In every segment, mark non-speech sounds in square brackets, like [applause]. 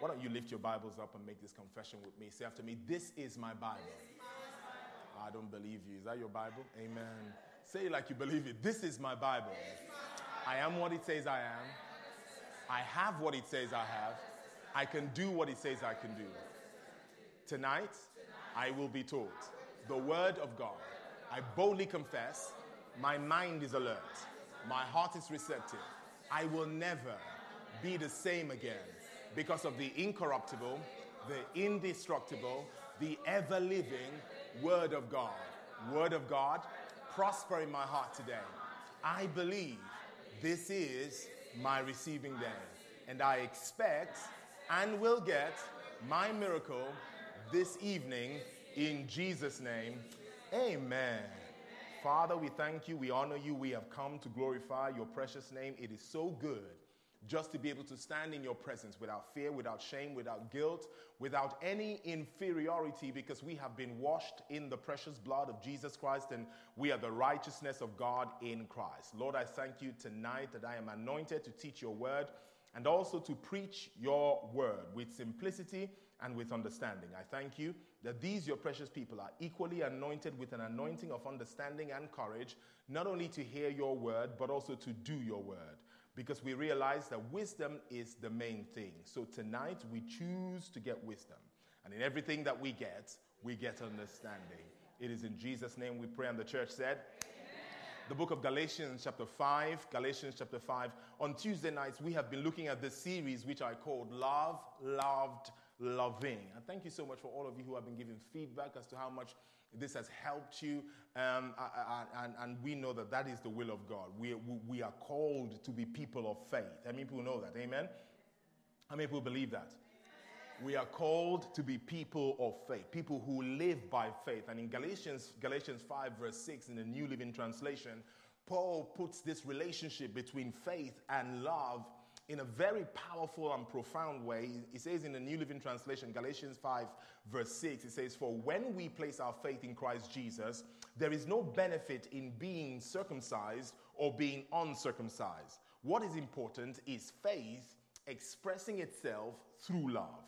Why don't you lift your Bibles up and make this confession with me? Say after me, This is my Bible. I don't believe you. Is that your Bible? Amen. Say it like you believe it. This is my Bible. I am what it says I am. I have what it says I have. I can do what it says I can do. Tonight, I will be taught the Word of God. I boldly confess. My mind is alert. My heart is receptive. I will never be the same again because of the incorruptible, the indestructible, the ever living Word of God. Word of God, prosper in my heart today. I believe this is my receiving day, and I expect and will get my miracle this evening in Jesus' name. Amen. Father, we thank you, we honor you, we have come to glorify your precious name. It is so good just to be able to stand in your presence without fear, without shame, without guilt, without any inferiority, because we have been washed in the precious blood of Jesus Christ and we are the righteousness of God in Christ. Lord, I thank you tonight that I am anointed to teach your word and also to preach your word with simplicity and with understanding. I thank you that these, your precious people, are equally anointed with an anointing of understanding and courage, not only to hear your word, but also to do your word because we realize that wisdom is the main thing. So tonight we choose to get wisdom. And in everything that we get, we get understanding. It is in Jesus' name we pray. And the church said, the book of Galatians, chapter 5. Galatians, chapter 5. On Tuesday nights, we have been looking at this series which I called Love, Loved, Loving. And thank you so much for all of you who have been giving feedback as to how much this has helped you, um, and, and, we know that that is the will of God. We, we are called to be people of faith. How many people know that? Amen? How many people believe that? We are called to be people of faith, people who live by faith. And in Galatians, Galatians 5, verse 6, in the New Living Translation, Paul puts this relationship between faith and love in a very powerful and profound way. He says in the New Living Translation, Galatians 5, verse 6, it says, For when we place our faith in Christ Jesus, there is no benefit in being circumcised or being uncircumcised. What is important is faith expressing itself through love.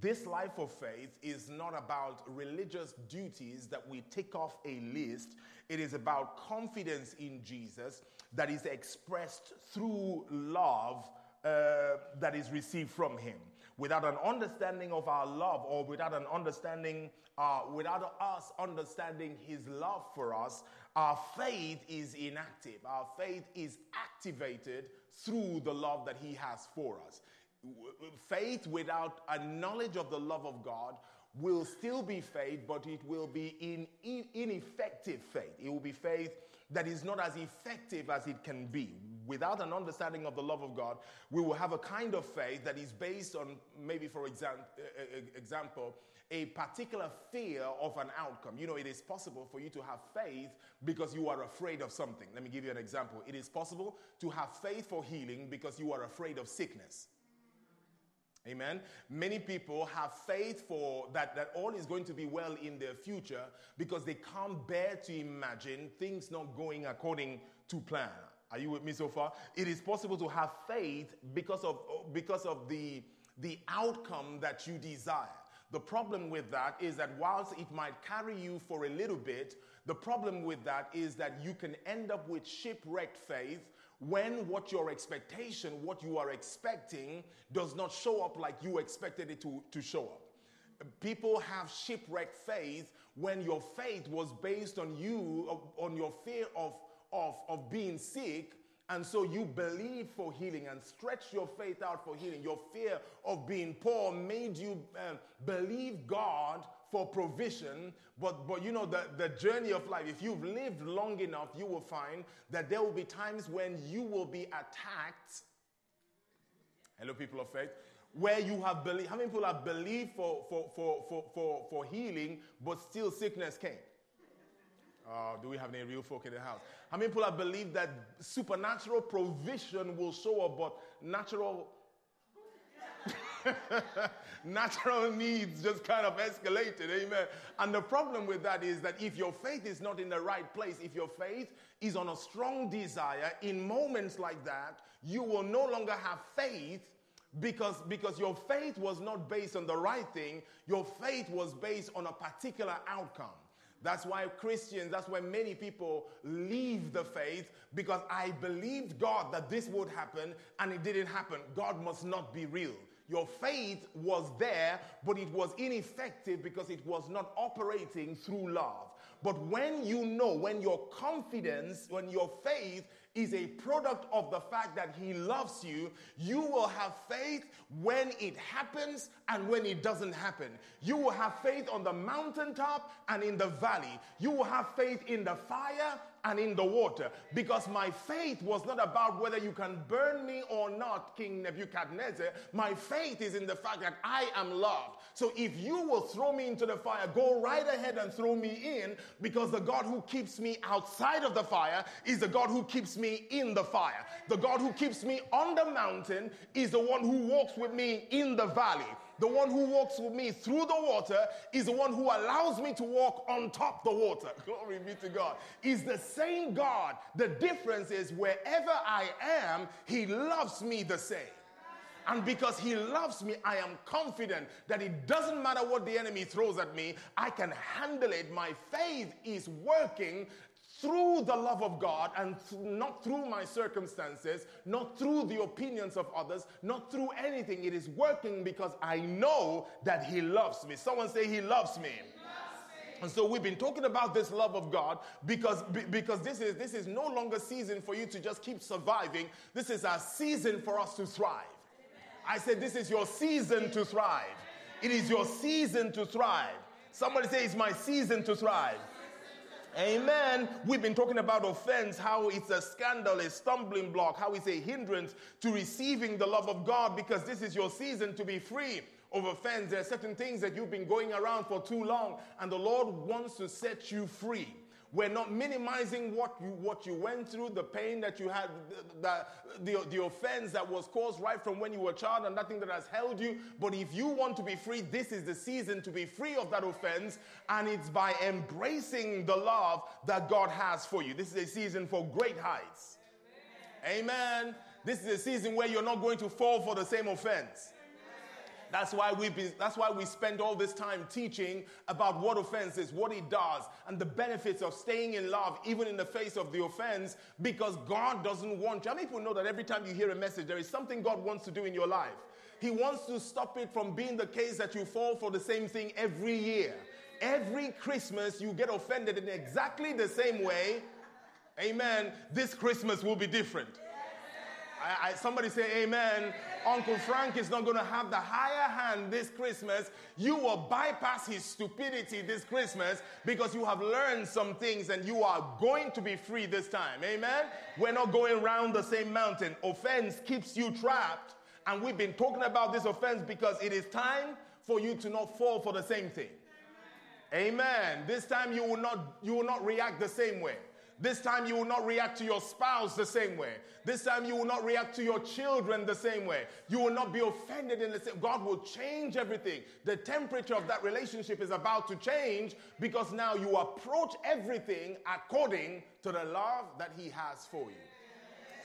This life of faith is not about religious duties that we tick off a list. It is about confidence in Jesus that is expressed through love uh, that is received from him. Without an understanding of our love, or without an understanding, uh, without us understanding his love for us, our faith is inactive. Our faith is activated through the love that he has for us. Faith without a knowledge of the love of God will still be faith, but it will be in, in, ineffective faith. It will be faith that is not as effective as it can be. Without an understanding of the love of God, we will have a kind of faith that is based on, maybe for exam- example, a particular fear of an outcome. You know, it is possible for you to have faith because you are afraid of something. Let me give you an example. It is possible to have faith for healing because you are afraid of sickness. Amen. Many people have faith for that, that all is going to be well in their future because they can't bear to imagine things not going according to plan. Are you with me so far? It is possible to have faith because of, because of the, the outcome that you desire. The problem with that is that whilst it might carry you for a little bit, the problem with that is that you can end up with shipwrecked faith when what your expectation, what you are expecting, does not show up like you expected it to, to show up. People have shipwrecked faith when your faith was based on you, on your fear of, of, of being sick, and so you believe for healing and stretch your faith out for healing. Your fear of being poor made you uh, believe God for provision. But, but you know, the, the journey of life, if you've lived long enough, you will find that there will be times when you will be attacked. Hello, people of faith. Where you have believed, how many people have believed for, for, for, for, for, for healing, but still sickness came? Uh, do we have any real folk in the house? How many people have believed that supernatural provision will show up, but natural [laughs] natural needs just kind of escalated. Amen. And the problem with that is that if your faith is not in the right place, if your faith is on a strong desire, in moments like that, you will no longer have faith because, because your faith was not based on the right thing, your faith was based on a particular outcome. That's why Christians, that's why many people leave the faith because I believed God that this would happen and it didn't happen. God must not be real. Your faith was there, but it was ineffective because it was not operating through love. But when you know, when your confidence, when your faith is a product of the fact that He loves you, you will have faith when it happens and when it doesn't happen. You will have faith on the mountaintop and in the valley. You will have faith in the fire and in the water. Because my faith was not about whether you can burn me or not, King Nebuchadnezzar. My faith is in the fact that I am loved. So if you will throw me into the fire, go right ahead and throw me in because the God who keeps me outside of the fire is the God who keeps me in the fire. The God who keeps me on the mountain is the one who walks with me in the valley. The one who walks with me through the water is the one who allows me to walk on top the water. [laughs] Glory be to God. Is the same God. The difference is wherever I am, he loves me the same. And because he loves me, I am confident that it doesn't matter what the enemy throws at me, I can handle it. My faith is working through the love of God and th- not through my circumstances, not through the opinions of others, not through anything. It is working because I know that He loves me. Someone say, He loves me. And so we've been talking about this love of God because, because this, is, this is no longer season for you to just keep surviving. This is a season for us to thrive. I said, This is your season to thrive. It is your season to thrive. Somebody say, It's my season to thrive. Amen. We've been talking about offense, how it's a scandal, a stumbling block, how it's a hindrance to receiving the love of God because this is your season to be free of offense. There are certain things that you've been going around for too long, and the Lord wants to set you free. We're not minimizing what you, what you went through, the pain that you had, the, the, the offense that was caused right from when you were a child, and nothing that has held you. But if you want to be free, this is the season to be free of that offense, and it's by embracing the love that God has for you. This is a season for great heights. Amen. Amen. This is a season where you're not going to fall for the same offense. That's why we that's why we spend all this time teaching about what offense is, what it does, and the benefits of staying in love even in the face of the offense because God doesn't want you. How many people know that every time you hear a message there is something God wants to do in your life? He wants to stop it from being the case that you fall for the same thing every year. Every Christmas you get offended in exactly the same way. Amen. This Christmas will be different. I, I, somebody say amen. Uncle Frank is not going to have the higher hand this Christmas. You will bypass his stupidity this Christmas because you have learned some things and you are going to be free this time. Amen. We're not going around the same mountain. Offense keeps you trapped. And we've been talking about this offense because it is time for you to not fall for the same thing. Amen. This time you will not you will not react the same way. This time you will not react to your spouse the same way. This time you will not react to your children the same way. You will not be offended in the same God will change everything. The temperature of that relationship is about to change because now you approach everything according to the love that he has for you.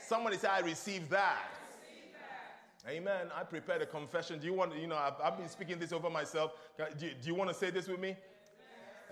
Somebody say, I receive that. Amen. I prepared a confession. Do you want, you know, I've, I've been speaking this over myself. Do you, do you want to say this with me?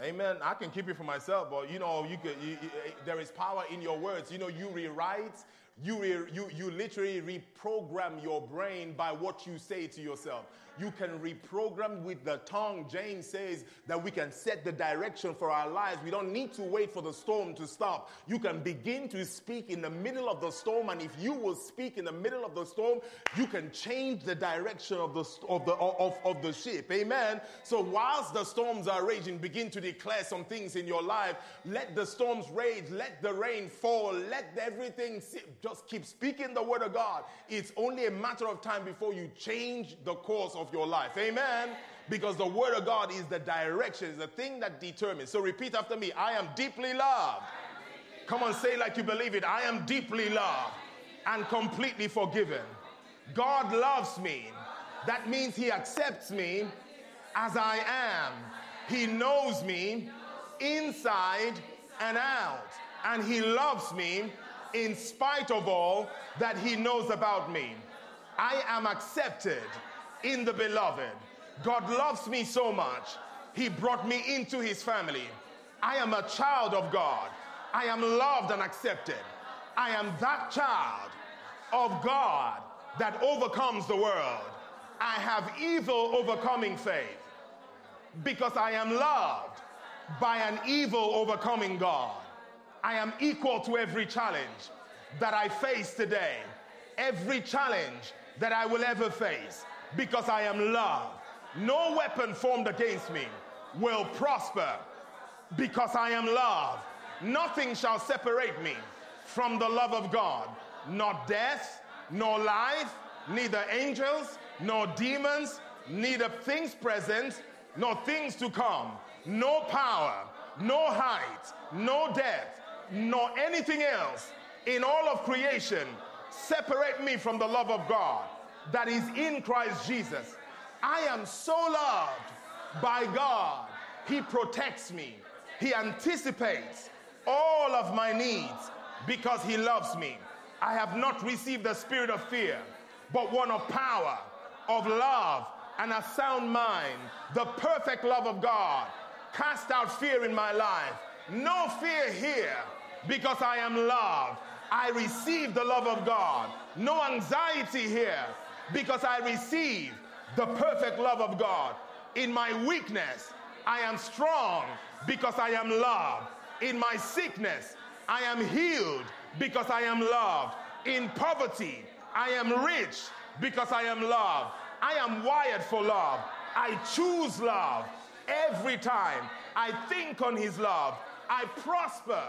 Amen. I can keep it for myself, but you know, you, could, you, you, there is power in your words. You know, you rewrite, you, re, you, you literally reprogram your brain by what you say to yourself. You can reprogram with the tongue. James says that we can set the direction for our lives. We don't need to wait for the storm to stop. You can begin to speak in the middle of the storm, and if you will speak in the middle of the storm, you can change the direction of the of the of, of the ship. Amen. So whilst the storms are raging, begin to declare some things in your life. Let the storms rage. Let the rain fall. Let everything just keep speaking the word of God. It's only a matter of time before you change the course of of your life. Amen. Because the word of God is the direction, is the thing that determines. So repeat after me I am deeply loved. Come on, say like you believe it. I am deeply loved and completely forgiven. God loves me. That means He accepts me as I am. He knows me inside and out. And He loves me in spite of all that He knows about me. I am accepted in the beloved. God loves me so much, He brought me into His family. I am a child of God. I am loved and accepted. I am that child of God that overcomes the world. I have evil overcoming faith because I am loved by an evil overcoming God. I am equal to every challenge that I face today, every challenge that I will ever face, because I am loved. No weapon formed against me will prosper because I am loved. Nothing shall separate me from the love of God. Not death, nor life, neither angels, nor demons, neither things present, nor things to come, no power, no height, no depth, nor anything else in all of creation separate me from the love of God that is in Christ Jesus. I am so loved by God. He protects me. He anticipates all of my needs because He loves me. I have not received the spirit of fear, but one of power, of love, and a sound mind. The perfect love of God cast out fear in my life. No fear here because I am loved. I receive the love of God. No anxiety here because I receive the perfect love of God. In my weakness, I am strong because I am loved. In my sickness, I am healed because I am loved. In poverty, I am rich because I am loved. I am wired for love. I choose love every time. I think on His love. I prosper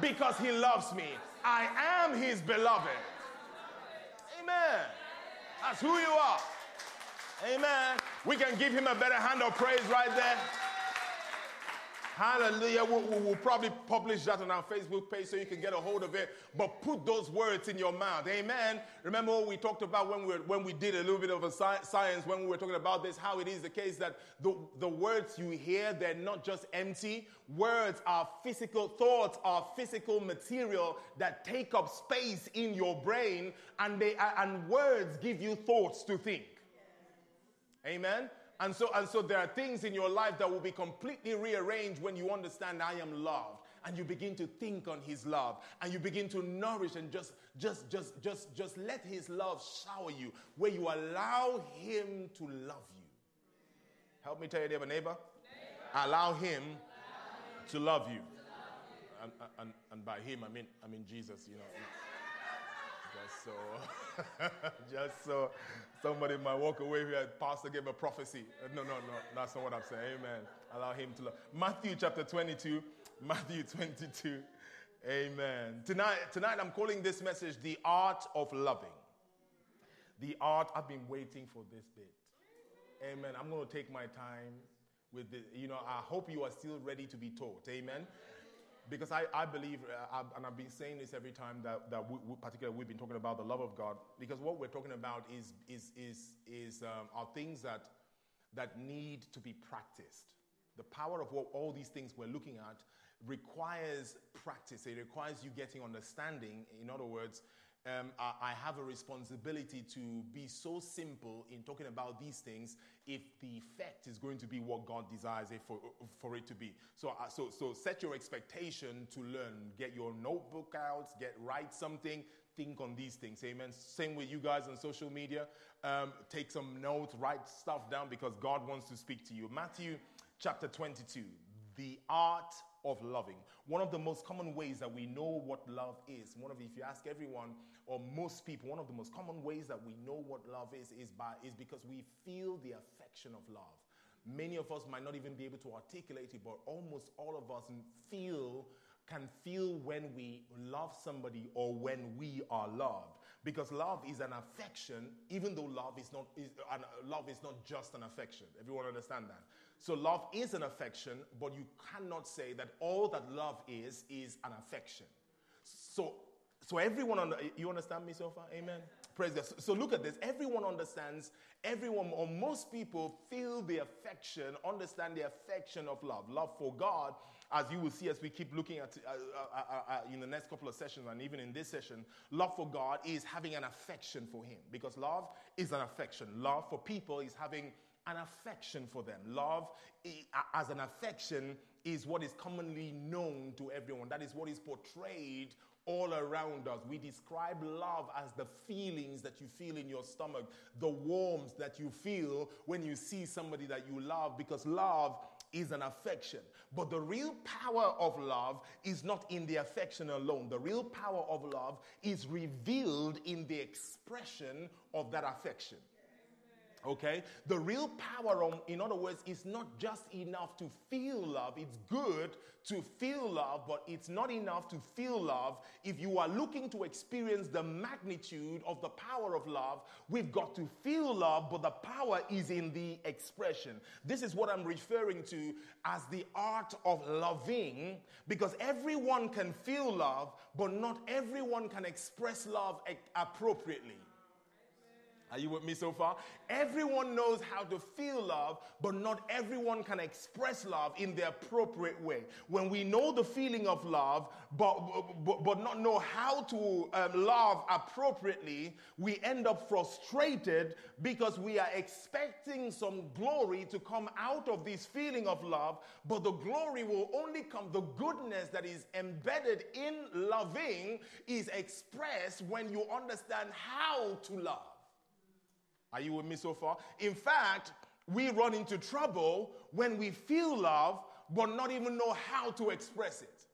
because He loves me. I am His beloved. Amen. That's who you are. Amen. We can give Him a better hand of praise right there. Hallelujah. We'll, we'll, probably publish that on our Facebook page so you can get a hold of it. But put those words in your mouth. Amen. Remember what we talked about when we, were, when we did a little bit of a sci- science, when we were talking about this, how it is the case that the, the words you hear, they're not just empty. Words are physical, thoughts are physical material that take up space in your brain, and, they, and words give you thoughts to think. Amen. And so, and so there are things in your life that will be completely rearranged when you understand I am loved. And you begin to think on his love. And you begin to nourish and just, just, just, just, just let his love shower you, where you allow him to love you. Help me tell you, neighbor, neighbor. neighbor. Allow him to love you. And, and, and by him, I mean, I mean Jesus, you know. [laughs] Just so, [laughs] just so somebody might walk away here, Pastor gave a prophecy. Uh, no, no, no, that's not what I'm saying. Amen. Allow him to love. Matthew chapter 22. [laughs] Matthew 22. Amen. Tonight, tonight I'm calling this message the art of loving. The art, I've been waiting for this bit. Amen. I'm going to take my time with this. You know, I hope you are still ready to be taught. Amen because I, I believe, uh, and I've been saying this every time that, that we, we, particularly we've been talking about the love of God, because what we're talking about is, is, is, is um, are things that, that need to be practiced. The power of what all these things we're looking at requires practice. It requires you getting understanding. In other words, um, I, I, have a responsibility to be so simple in talking about these things if the effect is going to be what God desires it for, for it to be. So, uh, so, so set your expectation to learn. Get your notebook out, get write something, think on these things. Amen. Same with you guys on social media. Um, take some notes, write stuff down because God wants to speak to you. Matthew chapter 22, the art of loving. One of the most common ways that we know what love is, one of if you ask everyone or most people, one of the most common ways that we know what love is is by is because we feel the affection of love. Many of us might not even be able to articulate it, but almost all of us feel can feel when we love somebody or when we are loved because love is an affection even though love is not is, uh, love is not just an affection everyone understand that so love is an affection, but you cannot say that all that love is is an affection. So, so everyone, on you understand me so far? Amen. Praise God. So look at this. Everyone understands, everyone or most people feel the affection, understand the affection of love. Love for God, as you will see as we keep looking at uh, uh, uh, uh, in the next couple of sessions and even in this session, love for God is having an affection for Him because love is an affection. Love for people is having an affection for them. Love as an affection is what is commonly known to everyone. That is what is portrayed all around us. We describe love as the feelings that you feel in your stomach, the warmth that you feel when you see somebody that you love, because love is an affection. But the real power of love is not in the affection alone. The real power of love is revealed in the expression of that affection. Okay? The real power, um, in other words, is not just enough to feel love. It's good to feel love, but it's not enough to feel love. If you are looking to experience the magnitude of the power of love, we've got to feel love, but the power is in the expression. This is what I'm referring to as the art of loving, because everyone can feel love, but not everyone can express love appropriately. Are you with me so far? Everyone knows how to feel love, but not everyone can express love in the appropriate way. When we know the feeling of love, but, but, but not know how to um, love appropriately, we end up frustrated because we are expecting some glory to come out of this feeling of love, but the glory will only come, the goodness that is embedded in loving is expressed when you understand how to love. Are you with me so far? In fact, we run into trouble when we feel love but not even know how to express it.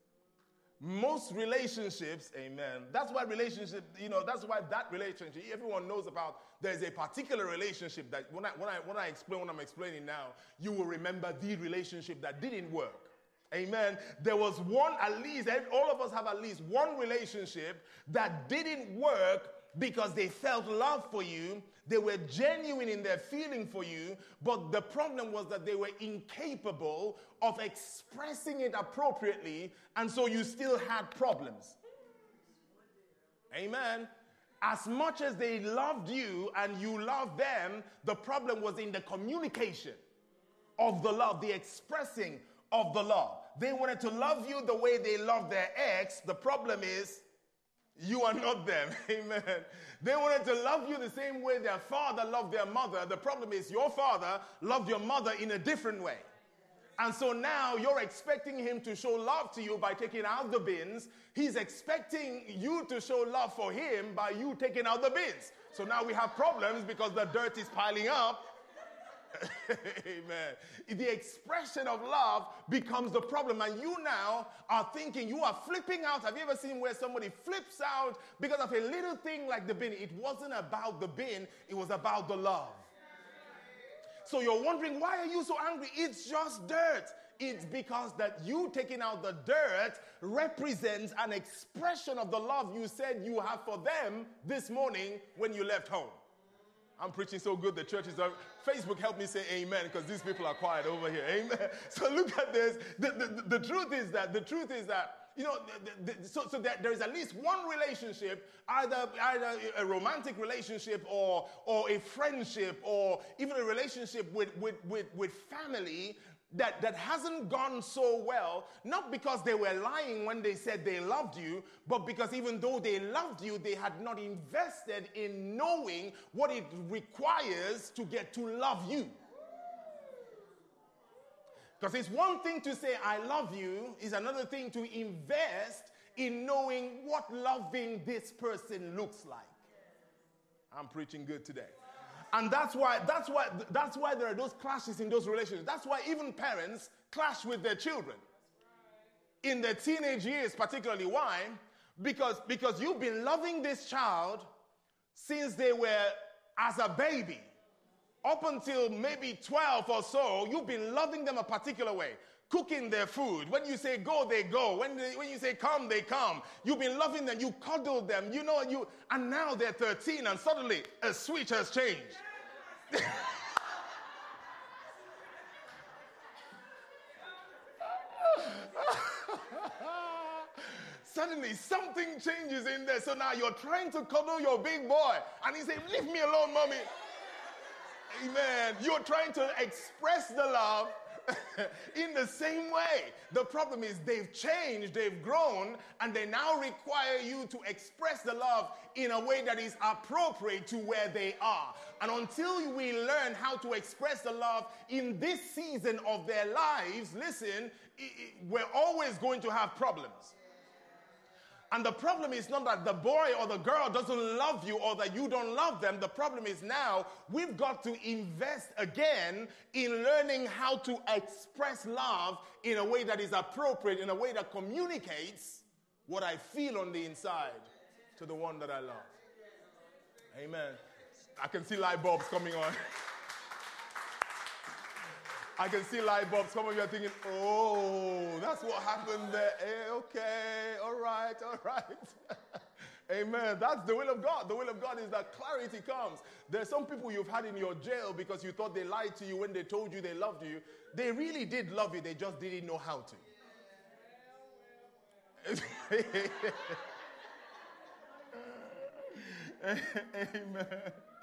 Most relationships, amen. That's why relationship, you know, that's why that relationship, everyone knows about there's a particular relationship that when I when I when I explain what I'm explaining now, you will remember the relationship that didn't work. Amen. There was one, at least, all of us have at least one relationship that didn't work because they felt love for you, they were genuine in their feeling for you, but the problem was that they were incapable of expressing it appropriately, and so you still had problems. Amen. As much as they loved you and you loved them, the problem was in the communication of the love, the expressing of the love. They wanted to love you the way they loved their ex. The problem is you are not them. [laughs] Amen. They wanted to love you the same way their father loved their mother. The problem is your father loved your mother in a different way. And so now you're expecting him to show love to you by taking out the bins. He's expecting you to show love for him by you taking out the bins. So now we have problems because the dirt is piling up [laughs] Amen. The expression of love becomes the problem, and you now are thinking you are flipping out. Have you ever seen where somebody flips out because of a little thing like the bin? It wasn't about the bin, it was about the love. So you're wondering, why are you so angry? It's just dirt. It's because that you taking out the dirt represents an expression of the love you said you have for them this morning when you left home. I'm preaching so good, the church is. Facebook, help me say amen because these people are quiet over here. Amen. [laughs] So look at this. The, the, the truth is that, the truth is that, you know, the, the, so, so that there is at least one relationship, either, either a romantic relationship or, or a friendship or even a relationship with, with, with, with family that, that hasn't gone so well, not because they were lying when they said they loved you, but because even though they loved you, they had not invested in knowing what it requires to get to love you. Because it's one thing to say, I love you, is another thing to invest in knowing what loving this person looks like. I'm preaching good today. And that's why, that's why, that's why there are those clashes in those relationships. That's why even parents clash with their children. In their teenage years, particularly. Why? Because, because you've been loving this child since they were as a baby. Up until maybe 12 or so, you've been loving them a particular way cooking their food. When you say go, they go. When, they, when you say come, they come. You've been loving them, you cuddled them, you know, you, and now they're 13 and suddenly a switch has changed. [laughs] suddenly something changes in there. So now you're trying to cuddle your big boy. And he said, Leave me alone, mommy. Amen. You're trying to express the love [laughs] in the same way. The problem is they've changed, they've grown, and they now require you to express the love in a way that is appropriate to where they are. And until we learn how to express the love in this season of their lives, listen, we're always going to have problems. And the problem is not that the boy or the girl doesn't love you or that you don't love them. The problem is now we've got to invest again in learning how to express love in a way that is appropriate, in a way that communicates what I feel on the inside to the one that I love. Amen. I can see light bulbs coming on. [laughs] I can see light bulbs. Some of you are thinking, oh, that's what happened there. Hey, eh, okay, all right, all right. [laughs] Amen. That's the will of God. The will of God is that clarity comes. There's some people you've had in your jail because you thought they lied to you when they told you they loved you. They really did love you, they just didn't know how to. [laughs] Amen.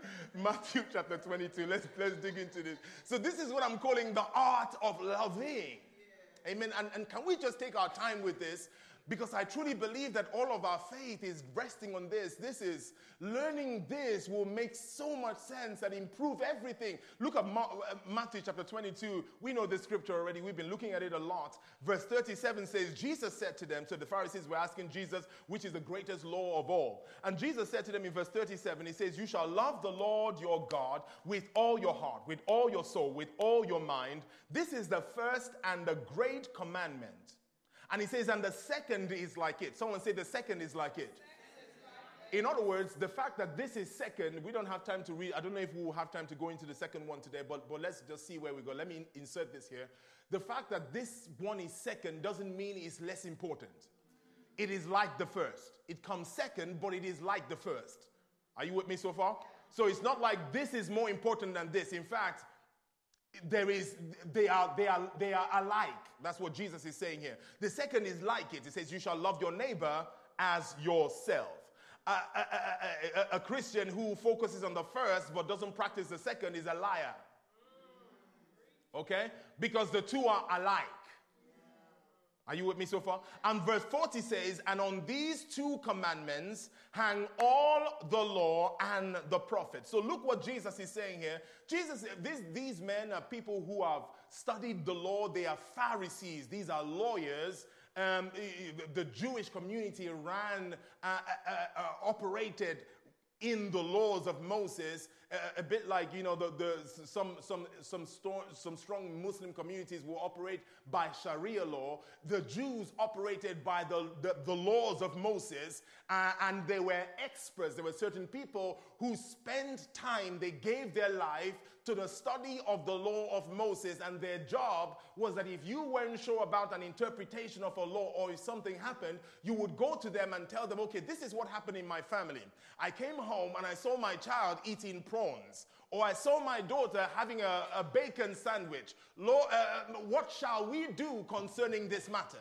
[laughs] Matthew chapter 22. Let's, let's dig into this. So, this is what I'm calling the art of loving. Amen. And, and can we just take our time with this? Because I truly believe that all of our faith is resting on this. This is learning this will make so much sense and improve everything. Look at uh, Matthew chapter 22. We know this scripture already. We've been looking at it a lot. Verse 37 says, Jesus said to them, so the Pharisees were asking Jesus, which is the greatest law of all. And Jesus said to them in verse 37, He says, You shall love the Lord your God with all your heart, with all your soul, with all your mind. This is the first and the great commandment. And he says, and the second is like it. Someone say the second is like it. In other words, the fact that this is second, we don't have time to read. I don't know if we'll have time to go into the second one today, but, but let's just see where we go. Let me insert this here. The fact that this one is second doesn't mean it's less important. It is like the first. It comes second, but it is like the first. Are you with me so far? So it's not like this is more important than this. In fact, there is they are they are they are alike. That's what jesus is saying here. The second is like it. It says you shall love your neighbor as yourself. A, a, a, a, christian who focuses on the first but doesn't practice the second is a liar. Okay? Because the two are alike are you with me so far? And verse 40 says, And on these two commandments hang all the law and the prophets. So look what Jesus is saying here. Jesus, this, these men are people who have studied the law, they are Pharisees, these are lawyers. Um, the Jewish community ran, uh, uh, uh, operated in the laws of Moses, a, bit like you know the, the, some some some, sto- some strong Muslim communities will operate by Sharia law. The Jews operated by the, the, the laws of Moses, uh, and they were experts. There were certain people who spent time, they gave their life to the study of the law of Moses, and their job was that if you weren't sure about an interpretation of a law or if something happened, you would go to them and tell them, okay, this is what happened in my family. I came home and I saw my child eating prawns. Or I saw my daughter having a, a bacon sandwich. Lord, uh, what shall we do concerning this matter?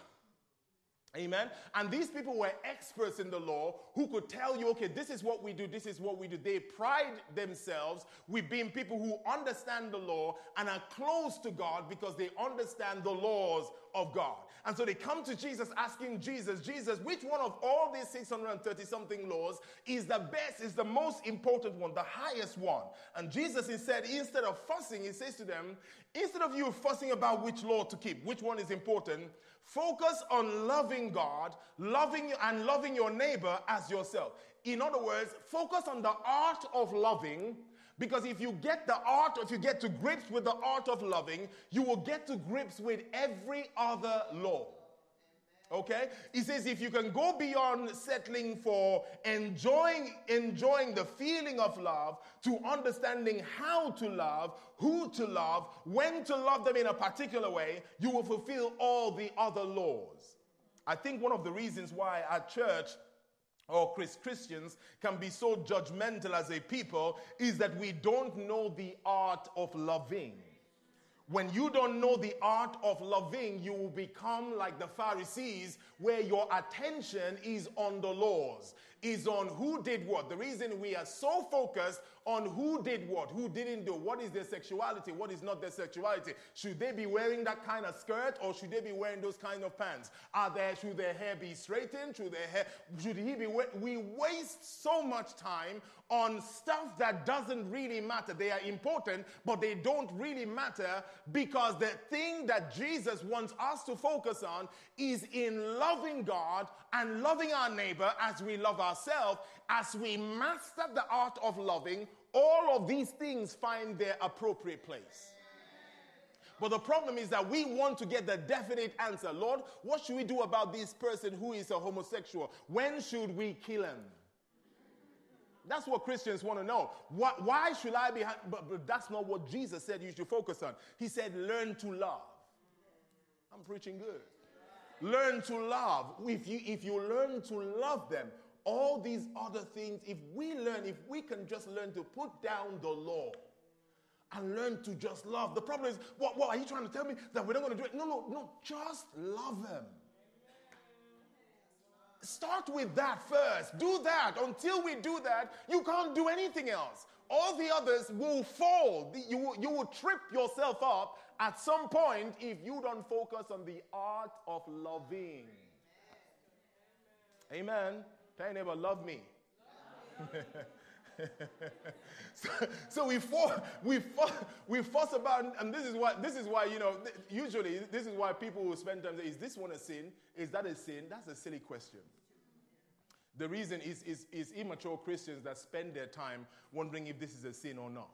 Amen. And these people were experts in the law who could tell you, okay, this is what we do, this is what we do. They pride themselves with being people who understand the law and are close to God because they understand the laws of God. And so they come to Jesus asking Jesus, Jesus, which one of all these 630 something laws is the best, is the most important one, the highest one? And Jesus said, instead of fussing, he says to them, instead of you fussing about which law to keep, which one is important, Focus on loving God, loving and loving your neighbor as yourself. In other words, focus on the art of loving because if you get the art, if you get to grips with the art of loving, you will get to grips with every other law. Okay? He says if you can go beyond settling for enjoying enjoying the feeling of love to understanding how to love, who to love, when to love them in a particular way, you will fulfill all the other laws. I think one of the reasons why our church or Christians can be so judgmental as a people is that we don't know the art of loving. When you don't know the art of loving, you will become like the Pharisees, where your attention is on the laws, is on who did what. The reason we are so focused on who did what, who didn't do, what is their sexuality, what is not their sexuality. Should they be wearing that kind of skirt or should they be wearing those kind of pants? Are there, should their hair be straightened? Should their hair, should he be, we waste so much time on stuff that doesn't really matter. They are important, but they don't really matter because the thing that Jesus wants us to focus on is in loving God and loving our neighbor as we love ourselves. As we master the art of loving, all of these things find their appropriate place. But the problem is that we want to get the definite answer. Lord, what should we do about this person who is a homosexual? When should we kill him? That's what Christians want to know. Why, why should I be? But, but that's not what Jesus said you should focus on. He said, learn to love. I'm preaching good. Learn to love. If you, if you learn to love them, all these other things, if we learn, if we can just learn to put down the law and learn to just love. The problem is, what, what are you trying to tell me that we're not going to do it? No, no, no, just love them. Start with that first. Do that. Until we do that, you can't do anything else. All the others will fall. You will, you will trip yourself up at some point if you don't focus on the art of loving. Amen. Tell neighbor, love me. [laughs] so, so, we fuss, we we fuss about, and this is why this is why you know usually this is why people will spend time. Say, is this one a sin? Is that a sin? That's a silly question. The reason is, is, is immature Christians that spend their time wondering if this is a sin or not.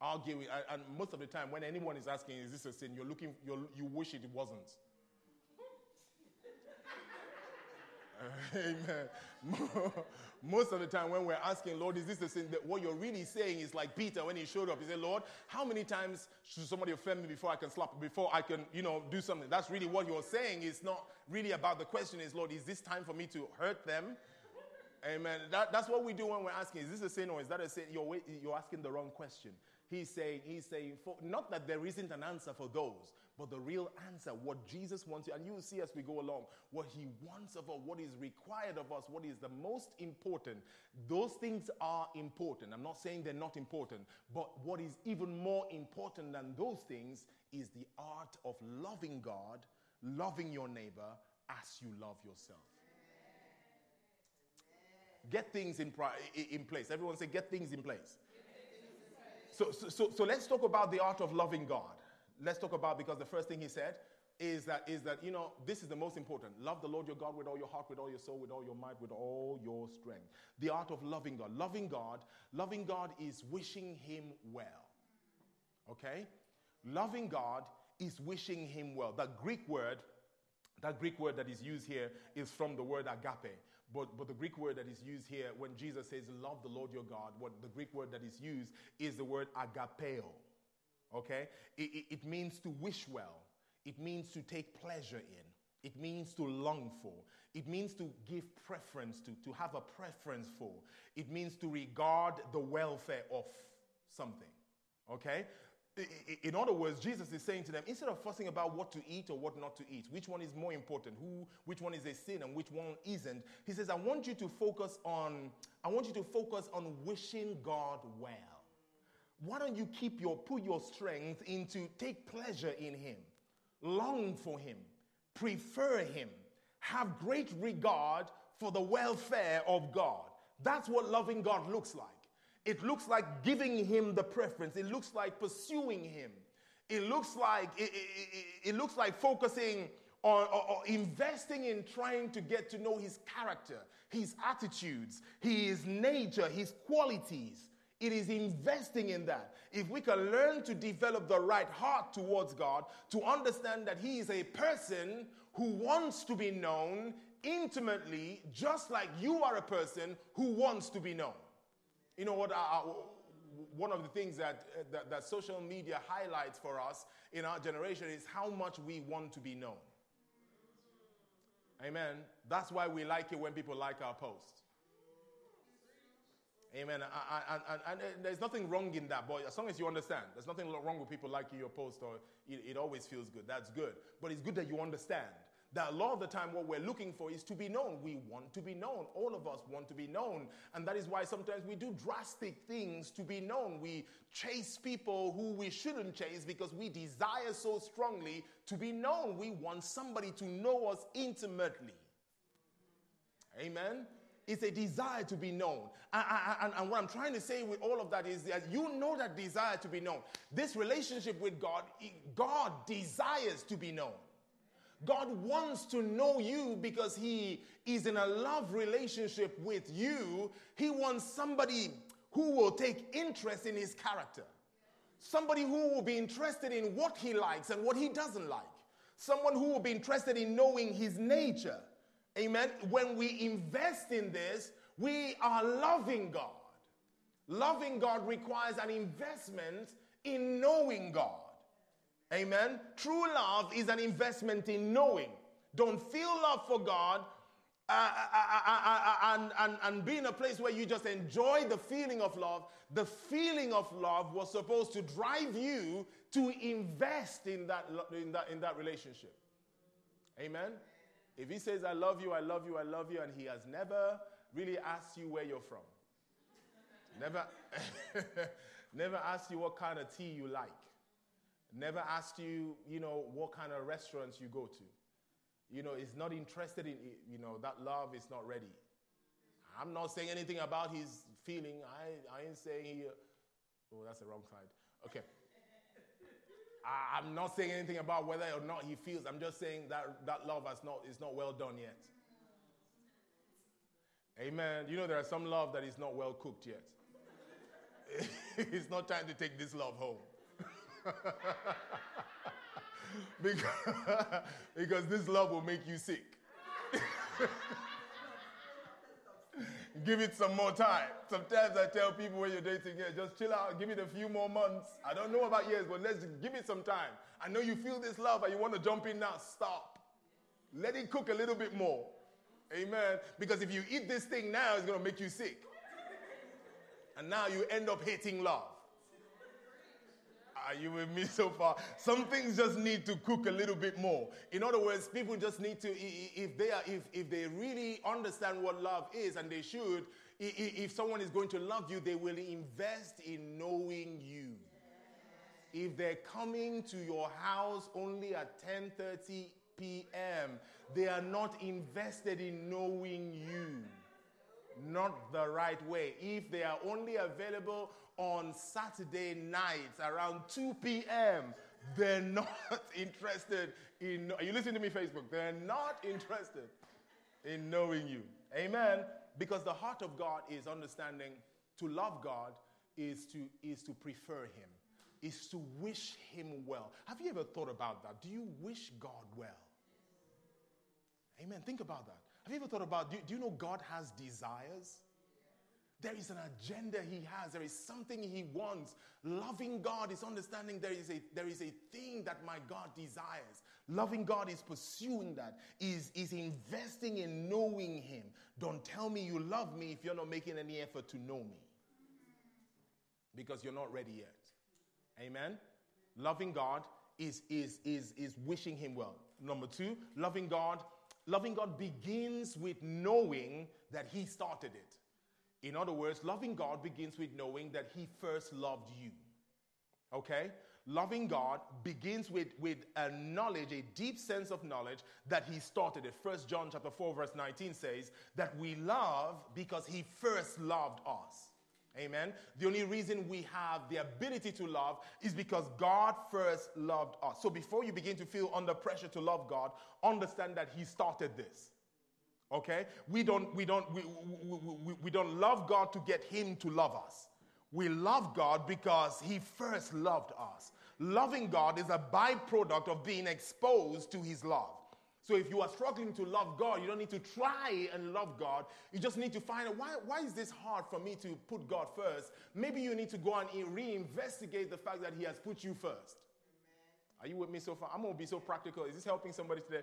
Arguing, and most of the time, when anyone is asking, is this a sin, you're looking, you're, you wish it wasn't. [laughs] Amen. [laughs] Most of the time, when we're asking, Lord, is this a sin? That what you're really saying is like Peter when he showed up. He said, Lord, how many times should somebody offend me before I can slap, before I can, you know, do something? That's really what you're saying. It's not really about the question. Is Lord, is this time for me to hurt them? Amen. That, that's what we do when we're asking, is this a sin or is that a sin? You're, you're asking the wrong question. He's saying, he's saying, for, not that there isn't an answer for those, but the real answer, what Jesus wants, you, and you will see as we go along, what he wants of us, what is required of us, what is the most important. Those things are important. I'm not saying they're not important, but what is even more important than those things is the art of loving God, loving your neighbor as you love yourself. Get things in, in place. Everyone say, get things in place. So, so, so, let's talk about the art of loving God. Let's talk about because the first thing he said is that is that you know this is the most important. Love the Lord your God with all your heart, with all your soul, with all your might, with all your strength. The art of loving God. Loving God, loving God is wishing him well. Okay? Loving God is wishing him well. The Greek word, that Greek word that is used here is from the word agape. But, but the Greek word that is used here, when Jesus says, Love the Lord your God, what the Greek word that is used is the word agapeo. Okay? It, it, it means to wish well, it means to take pleasure in, it means to long for, it means to give preference to, to have a preference for, it means to regard the welfare of something. Okay? In other words, Jesus is saying to them, instead of fussing about what to eat or what not to eat, which one is more important, who, which one is a sin and which one isn't, he says, I want you to focus on, I want you to focus on wishing God well. Why don't you keep your, put your strength into take pleasure in him, long for him, prefer him, have great regard for the welfare of God. That's what loving God looks like. It looks like giving him the preference. It looks like pursuing him. It looks like it, it, it, looks like focusing on or, or investing in trying to get to know his character, his attitudes, his nature, his qualities. It is investing in that. If we can learn to develop the right heart towards God, to understand that He is a person who wants to be known intimately, just like you are a person who wants to be known. You know what? One of the things that, that, that social media highlights for us in our generation is how much we want to be known. Amen. That's why we like it when people like our posts. Amen. And, and, and, and, there's nothing wrong in that, but as long as you understand, there's nothing wrong with people liking your post or it, it always feels good. That's good. But it's good that you understand that a lot of the time what we're looking for is to be known. We want to be known. All of us want to be known. And that is why sometimes we do drastic things to be known. We chase people who we shouldn't chase because we desire so strongly to be known. We want somebody to know us intimately. Amen. It's a desire to be known. And, and, and, what I'm trying to say with all of that is that you know that desire to be known. This relationship with God, God desires to be known. God wants to know you because He is in a love relationship with you. He wants somebody who will take interest in His character, somebody who will be interested in what He likes and what He doesn't like, someone who will be interested in knowing His nature. Amen. When we invest in this, we are loving God. Loving God requires an investment in knowing God. Amen. True love is an investment in knowing. Don't feel love for God uh, uh, uh, and, and, and be in a place where you just enjoy the feeling of love. The feeling of love was supposed to drive you to invest in that, in that, in that relationship. Amen. If he says, I love you, I love you, I love you, and he has never really asked you where you're from, never, [laughs] never asked you what kind of tea you like, never asked you, you know, what kind of restaurants you go to, you know, is not interested in, you know, that love is not ready. I'm not saying anything about his feeling. I, I ain't saying he, oh, that's the wrong side. Okay. [laughs] I'm not saying anything about whether or not he feels. I'm just saying that that love has not, is not well done yet. Amen. You know, there are some love that is not well cooked yet. [laughs] it's not time to take this love home. Because, [laughs] because this love will make you sick. [laughs] give it some more time. Sometimes I tell people when you're dating, yeah, just chill out, give it a few more months. I don't know about years, but let's give it some time. I know you feel this love and you want to jump in now. Stop. Let it cook a little bit more. Amen. Because if you eat this thing now, it's going to make you sick. And now you end up hating love. Are you with me so far? Some things just need to cook a little bit more. In other words, people just need to, if they are, if, if they really understand what love is, and they should, if someone is going to love you, they will invest in knowing you. If they're coming to your house only at 10:30 p.m., they are not invested in knowing you. Not the right way. If they are only available on Saturday nights around 2 p.m. They're [laughs] not interested in. Are you listening to me, Facebook? They're not interested in knowing you. Amen. Because the heart of God is understanding to love God is to, is to prefer Him, is to wish Him well. Have you ever thought about that? Do you wish God well? Amen. Think about that. Have you ever thought about do, do you know God has desires? There is an agenda he has. There is something he wants. Loving God is understanding there is a, there is a thing that my God desires. Loving God is pursuing that, is, is investing in knowing him. Don't tell me you love me if you're not making any effort to know me. Because you're not ready yet. Amen? Loving God is, is, is, is wishing him well. Number two, loving God. Loving God begins with knowing that he started it. In other words, loving God begins with knowing that He first loved you. Okay? Loving God begins with, with a knowledge, a deep sense of knowledge that He started it. First John chapter 4, verse 19 says that we love because He first loved us. Amen. The only reason we have the ability to love is because God first loved us. So before you begin to feel under pressure to love God, understand that He started this. Okay? We don't, we don't, we, we, we, we don't love God to get Him to love us. We love God because He first loved us. Loving God is a byproduct of being exposed to His love. So if you are struggling to love God, you don't need to try and love God. You just need to find out why, why is this hard for me to put God first? Maybe you need to go and reinvestigate the fact that He has put you first. Are you with me so far? I'm going to be so practical. Is this helping somebody today?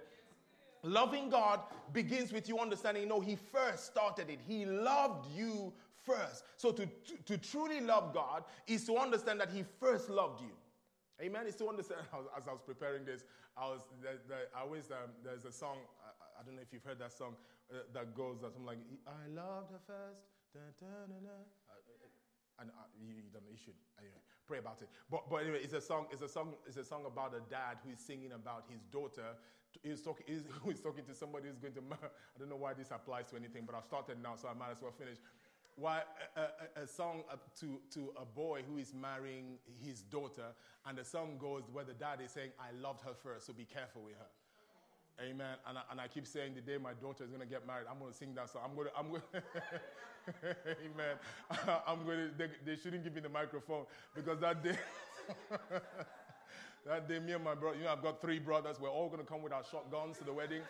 Loving God begins with you understanding, no, He first started it. He loved you first. So to, to, to truly love God is to understand that He first loved you. Amen. It's to understand. [laughs] As I was preparing this, I was the, the, I always um, there's a song. I, I, don't know if you've heard that song uh, that goes that something like I loved her first. Da, da, da, uh, and uh, you, you, don't know. You should anyway, pray about it. But but anyway, it's a song. It's a song. It's a song about a dad who is singing about his daughter. He's talking. He's, [laughs] he's talking to somebody who's going to. I don't know why this applies to anything, but I've started now, so I might as well finish why a, a, a, song to, to a boy who is marrying his daughter, and the song goes where the dad is saying, I loved her first, so be careful with her. Mm-hmm. Amen. And I, and I keep saying the day my daughter is going to get married, I'm going to sing that song. I'm going to, I'm going [laughs] amen. [laughs] I'm going to, they, they shouldn't give me the microphone because that day, [laughs] that day, me and my brother, you know, I've got three brothers. We're all going to come with our shotguns to the wedding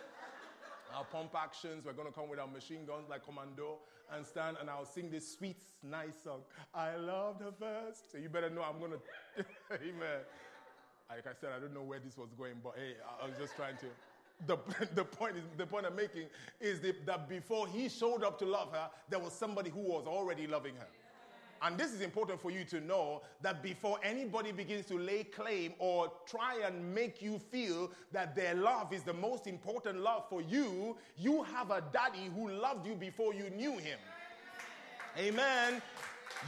our pump actions. We're going to come with our machine guns like Commando and stand and I'll sing this sweet, nice song. I loved her first. So you better know I'm going [laughs] to. Amen. Like I said, I don't know where this was going, but hey, I was just trying to. The, [laughs] the, point is, the point I'm making is that before he showed up to love her, there was somebody who was already loving her. And this is important for you to know that before anybody begins to lay claim or try and make you feel that their love is the most important love for you, you have a daddy who loved you before you knew him. Amen.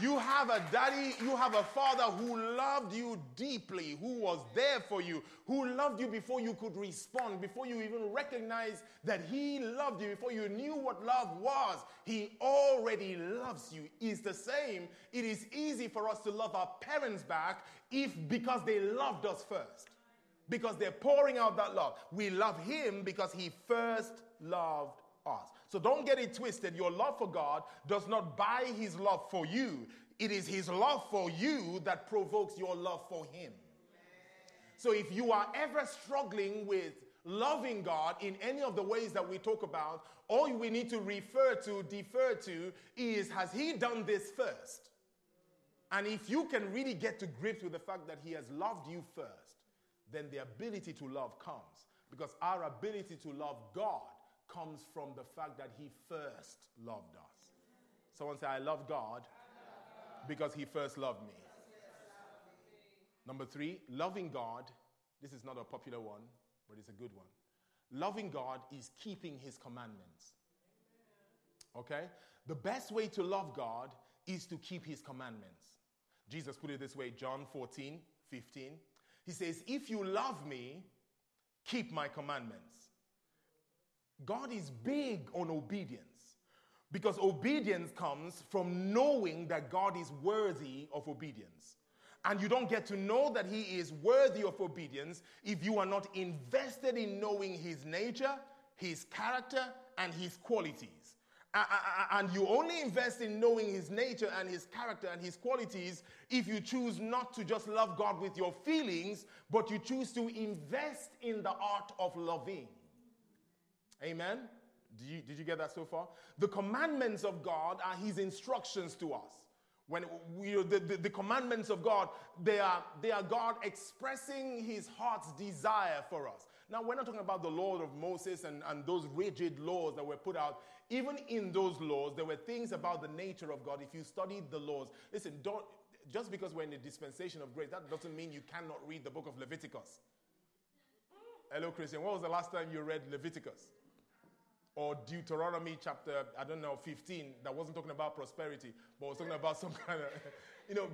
You have a daddy, you have a father who loved you deeply, who was there for you, who loved you before you could respond, before you even recognized that he loved you, before you knew what love was. He already loves you. Is the same. It is easy for us to love our parents back if because they loved us first. Because they're pouring out that love. We love him because he first loved us. So don't get it twisted. Your love for God does not buy his love for you, it is his love for you that provokes your love for him. So if you are ever struggling with loving God in any of the ways that we talk about, all we need to refer to, defer to, is has he done this first? And if you can really get to grips with the fact that he has loved you first, then the ability to love comes. Because our ability to love God comes from the fact that He first loved us. Someone say, I love God because He first loved me. Number three, loving God. This is not a popular one, but it's a good one. Loving God is keeping His commandments. Okay? The best way to love God is to keep His commandments. Jesus put it this way John 14, 15. He says, If you love me, keep my commandments. God is big on obedience because obedience comes from knowing that God is worthy of obedience. And you don't get to know that He is worthy of obedience if you are not invested in knowing His nature, His character, and His qualities. And you only invest in knowing His nature and His character and His qualities if you choose not to just love God with your feelings, but you choose to invest in the art of loving. Amen. Did you, did you get that so far? The commandments of God are his instructions to us. When we, the, the, the, commandments of God, they are, they are God expressing his heart's desire for us. Now, we're not talking about the law of Moses and, and those rigid laws that were put out. Even in those laws, there were things about the nature of God. If you studied the laws, listen, don't, just because we're in a dispensation of grace, that doesn't mean you cannot read the book of Leviticus. Hello, Christian. When was the last time you read Leviticus? Or Deuteronomy chapter, I don't know, 15, that wasn't talking about prosperity, but was talking about some kind of, [laughs] you know,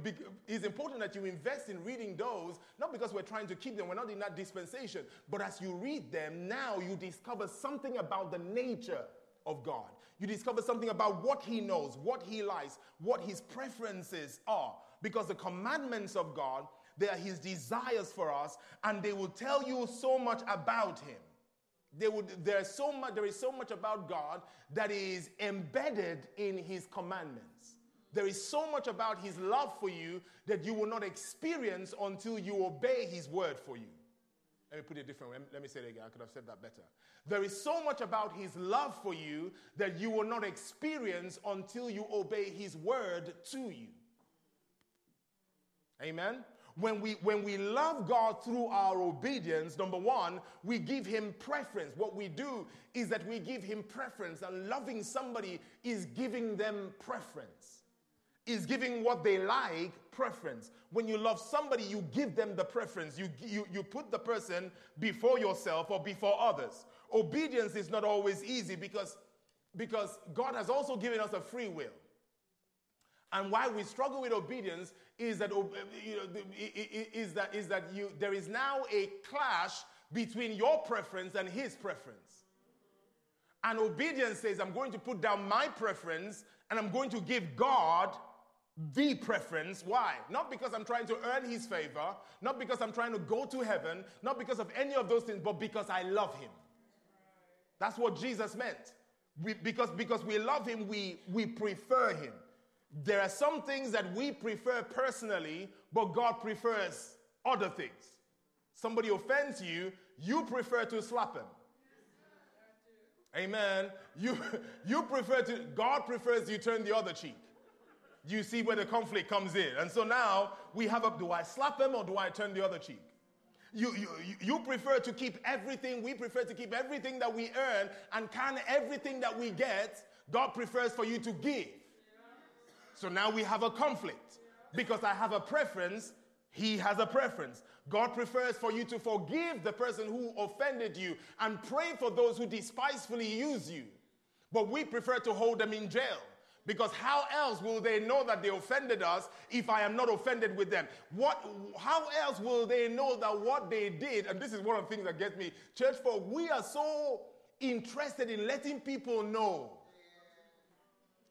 it's important that you invest in reading those, not because we're trying to keep them, we're not in that dispensation, but as you read them, now you discover something about the nature of God. You discover something about what He knows, what He likes, what His preferences are, because the commandments of God, they are His desires for us, and they will tell you so much about Him. They would, there's so much, there is so much about God that is embedded in His commandments. There is so much about His love for you that you will not experience until you obey His word for you. Let me put it differently. Let me say it again. I could have said that better. There is so much about His love for you that you will not experience until you obey His word to you. Amen? When we when we love God through our obedience, number one, we give him preference. What we do is that we give him preference, and loving somebody is giving them preference. is giving what they like preference. When you love somebody, you give them the preference. You, you, you put the person before yourself or before others. Obedience is not always easy because, because God has also given us a free will. And why we struggle with obedience is that, you know, is that, is that you, there is now a clash between your preference and his preference. And obedience says, I'm going to put down my preference and I'm going to give God the preference. Why? Not because I'm trying to earn his favor, not because I'm trying to go to heaven, not because of any of those things, but because I love him. That's what Jesus meant. We, because, because we love him, we, we prefer him. There are some things that we prefer personally, but God prefers other things. Somebody offends you, you prefer to slap him. Amen. You, [laughs] you prefer to, God prefers you turn the other cheek. You see where the conflict comes in. And so now we have a do I slap him or do I turn the other cheek? You, you, you prefer to keep everything, we prefer to keep everything that we earn, and can everything that we get, God prefers for you to give. So now we have a conflict because I have a preference, he has a preference. God prefers for you to forgive the person who offended you and pray for those who despisefully use you. But we prefer to hold them in jail. Because how else will they know that they offended us if I am not offended with them? What, how else will they know that what they did, and this is one of the things that gets me, church folk, we are so interested in letting people know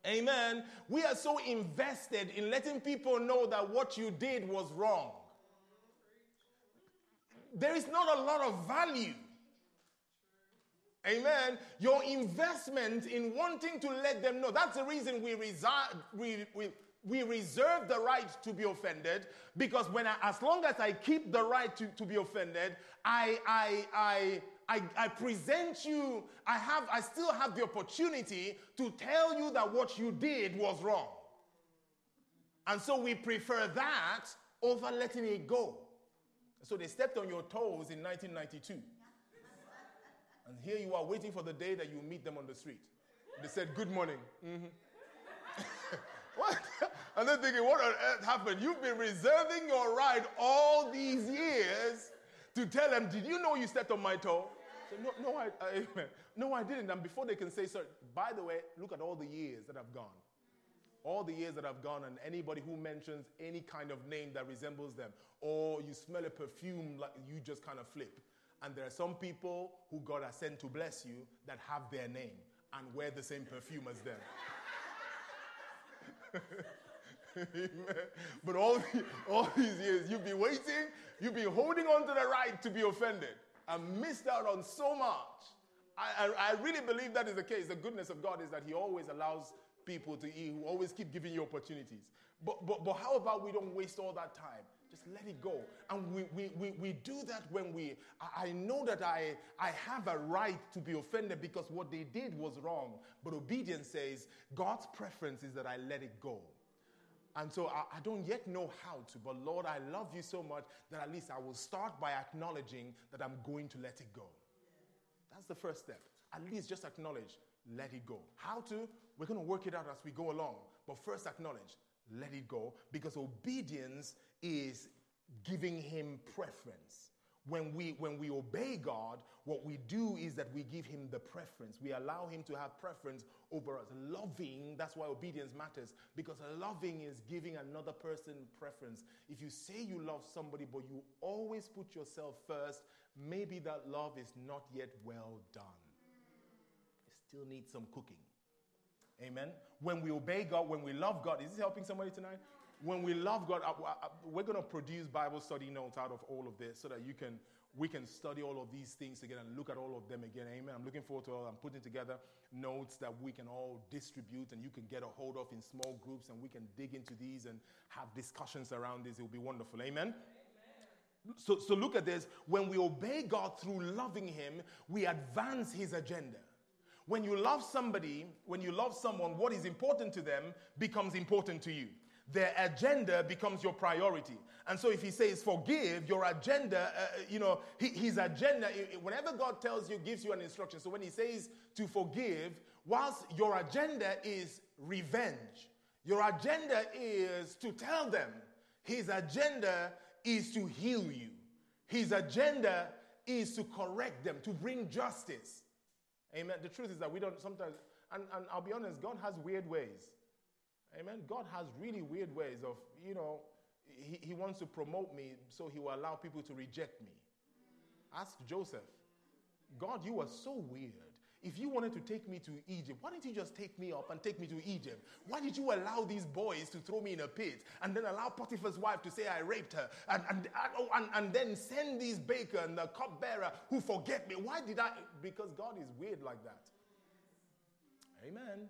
Amen. We are so invested in letting people know that what you did was wrong. There is not a lot of value. Amen. Your investment in wanting to let them know. That's the reason we, resi- we, we, we reserve the right to be offended because when I, as long as I keep the right to, to be offended, I, I, I, I, I present you, I have, I still have the opportunity to tell you that what you did was wrong. And so we prefer that over letting it go. So they stepped on your toes in 1992. And here you are waiting for the day that you meet them on the street. They said, Good morning. Mm-hmm. [laughs] what? And they're thinking, What on earth happened? You've been reserving your right all these years to tell them, Did you know you stepped on my toe? No, no, I, I, [laughs] no, I didn't. And before they can say, sorry, by the way, look at all the years that have gone. All the years that have gone, and anybody who mentions any kind of name that resembles them, or you smell a perfume like you just kind of flip. And there are some people who God has sent to bless you that have their name and wear the same perfume as them. [laughs] but all, all these years, you've been waiting, you've been holding on to the right to be offended and missed out on so much. I, I, I, really believe that is the case. The goodness of God is that He always allows people to eat, who always keep giving you opportunities. But, but, but how about we don't waste all that time? Just let it go. And we, we, we, we do that when we, I, I know that I, I have a right to be offended because what they did was wrong. But obedience says God's preference is that I let it go. And so I, I, don't yet know how to, but Lord, I love you so much that at least I will start by acknowledging that I'm going to let it go. That's the first step. At least just acknowledge, let it go. How to? We're going to work it out as we go along. But first, acknowledge, let it go, because obedience is giving him preference when we when we obey God, what we do is that we give him the preference. We allow him to have preference over us. Loving, that's why obedience matters because loving is giving another person preference. If you say you love somebody but you always put yourself first, maybe that love is not yet well done. It still needs some cooking. Amen. When we obey God, when we love God, is this helping somebody tonight? when we love God, I, I, we're going to produce Bible study notes out of all of this so that you can we can study all of these things together and look at all of them again. Amen. I'm looking forward to all. I'm putting together notes that we can all distribute and you can get a hold of in small groups and we can dig into these and have discussions around this. It will be wonderful. Amen. Amen. So, so look at this. When we obey God through loving Him, we advance His agenda. When you love somebody, when you love someone, what is important to them becomes important to you their agenda becomes your priority. And so if he says forgive, your agenda, uh, uh you know, his agenda, whenever God tells you, gives you an instruction. So when he says to forgive, whilst your agenda is revenge, Your agenda is to tell them. His agenda is to heal you. His agenda is to correct them, to bring justice. Amen. The truth is that we don't sometimes, and, and I'll be honest, God has weird ways. Amen. God has really weird ways of, you know, he, he wants to promote me so he will allow people to reject me. Ask Joseph. God, you are so weird. If you wanted to take me to Egypt, why didn't you just take me up and take me to Egypt? Why did you allow these boys to throw me in a pit and then allow Potiphar's wife to say I raped her and, and, and, oh, and, and then send these baker and the cupbearer who forget me? Why did I? Because God is weird like that. Amen.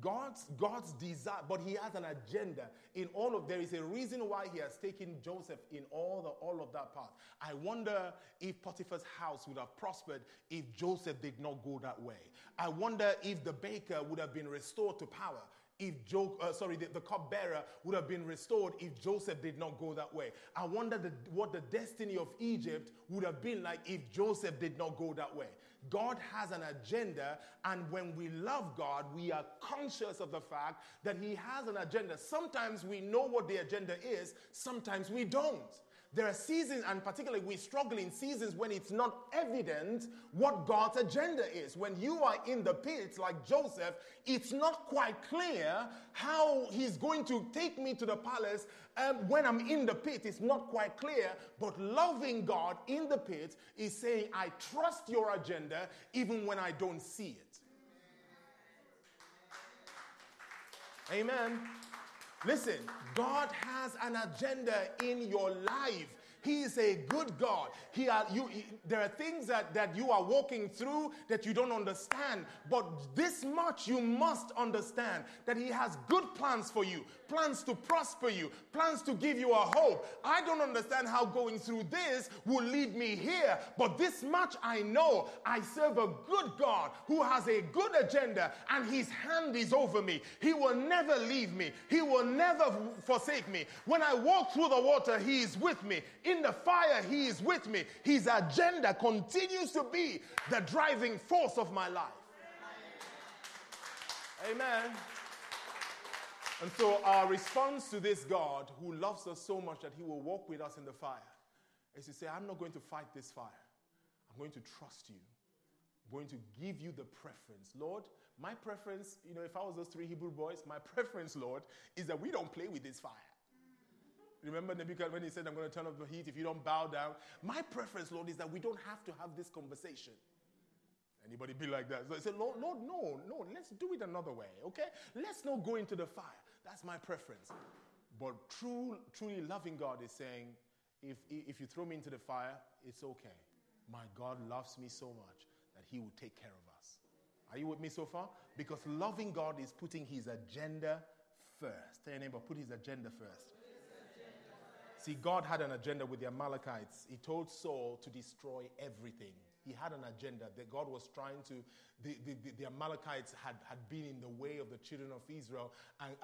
God's, God's desire, but he has an agenda in all of there is a reason why he has taken Joseph in all the all of that path. I wonder if Potiphar's house would have prospered if Joseph did not go that way. I wonder if the baker would have been restored to power if Joe, uh, sorry, the, the cupbearer would have been restored if Joseph did not go that way. I wonder the, what the destiny of Egypt would have been like if Joseph did not go that way. God has an agenda, and when we love God, we are conscious of the fact that He has an agenda. Sometimes we know what the agenda is, sometimes we don't. There are seasons, and particularly we struggle in seasons when it's not evident what God's agenda is. When you are in the pit, like Joseph, it's not quite clear how he's going to take me to the palace um, when I'm in the pit. It's not quite clear, but loving God in the pit is saying, I trust your agenda even when I don't see it. Amen. Listen, God has an agenda in your life. He is a good God. He are, you, he, there are things that, that you are walking through that you don't understand, but this much you must understand that He has good plans for you, plans to prosper you, plans to give you a hope. I don't understand how going through this will lead me here, but this much I know I serve a good God who has a good agenda and His hand is over me. He will never leave me, He will never forsake me. When I walk through the water, He is with me. In the fire, He is with me. His agenda continues to be the driving force of my life. Amen. And so, our response to this God who loves us so much that He will walk with us in the fire is to say, I'm not going to fight this fire. I'm going to trust you. I'm going to give you the preference. Lord, my preference, you know, if I was those three Hebrew boys, my [laughs] preference, Lord, is that we don't play with this fire. Remember Nebuchadnezzar when he said, I'm going to turn off the heat if you don't bow down? My preference, Lord, is that we don't have to have this conversation. Anybody be like that? So I said, Lord, Lord, no, no, let's do it another way, okay? Let's not go into the fire. That's my preference. But true, truly loving God is saying, if, if you throw me into the fire, it's okay. My God loves me so much that he will take care of us. Are you with me so far? Because loving God is putting his agenda first. Tell your neighbor, put his agenda first. See, God had an agenda with the Amalekites. He told Saul to destroy everything. He had an agenda that God was trying to, the, the, the, Amalekites had, had been in the way of the children of Israel, and,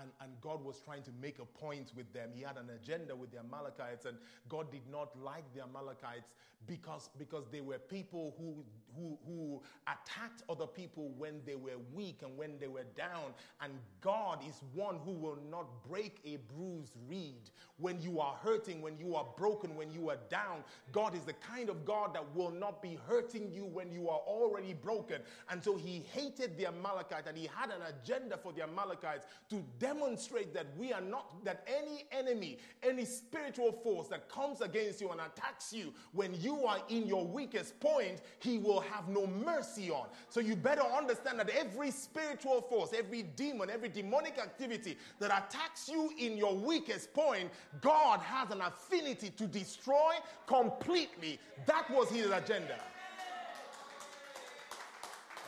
and, and God was trying to make a point with them. He had an agenda with the Amalekites, and God did not like the Amalekites because, because they were people who, who, who attacked other people when they were weak and when they were down. And God is one who will not break a bruised reed when you are hurting, when you are broken, when you are down. God is the kind of God that will not be hurting you when you are already broken. And so he hated the Amalekites and he had an agenda for the Amalekites to demonstrate that we are not, that any enemy, any spiritual force that comes against you and attacks you when you are in your weakest point, he will have no mercy on. So you better understand that every spiritual force, every demon, every demonic activity that attacks you in your weakest point, God has an affinity to destroy completely. That was his agenda.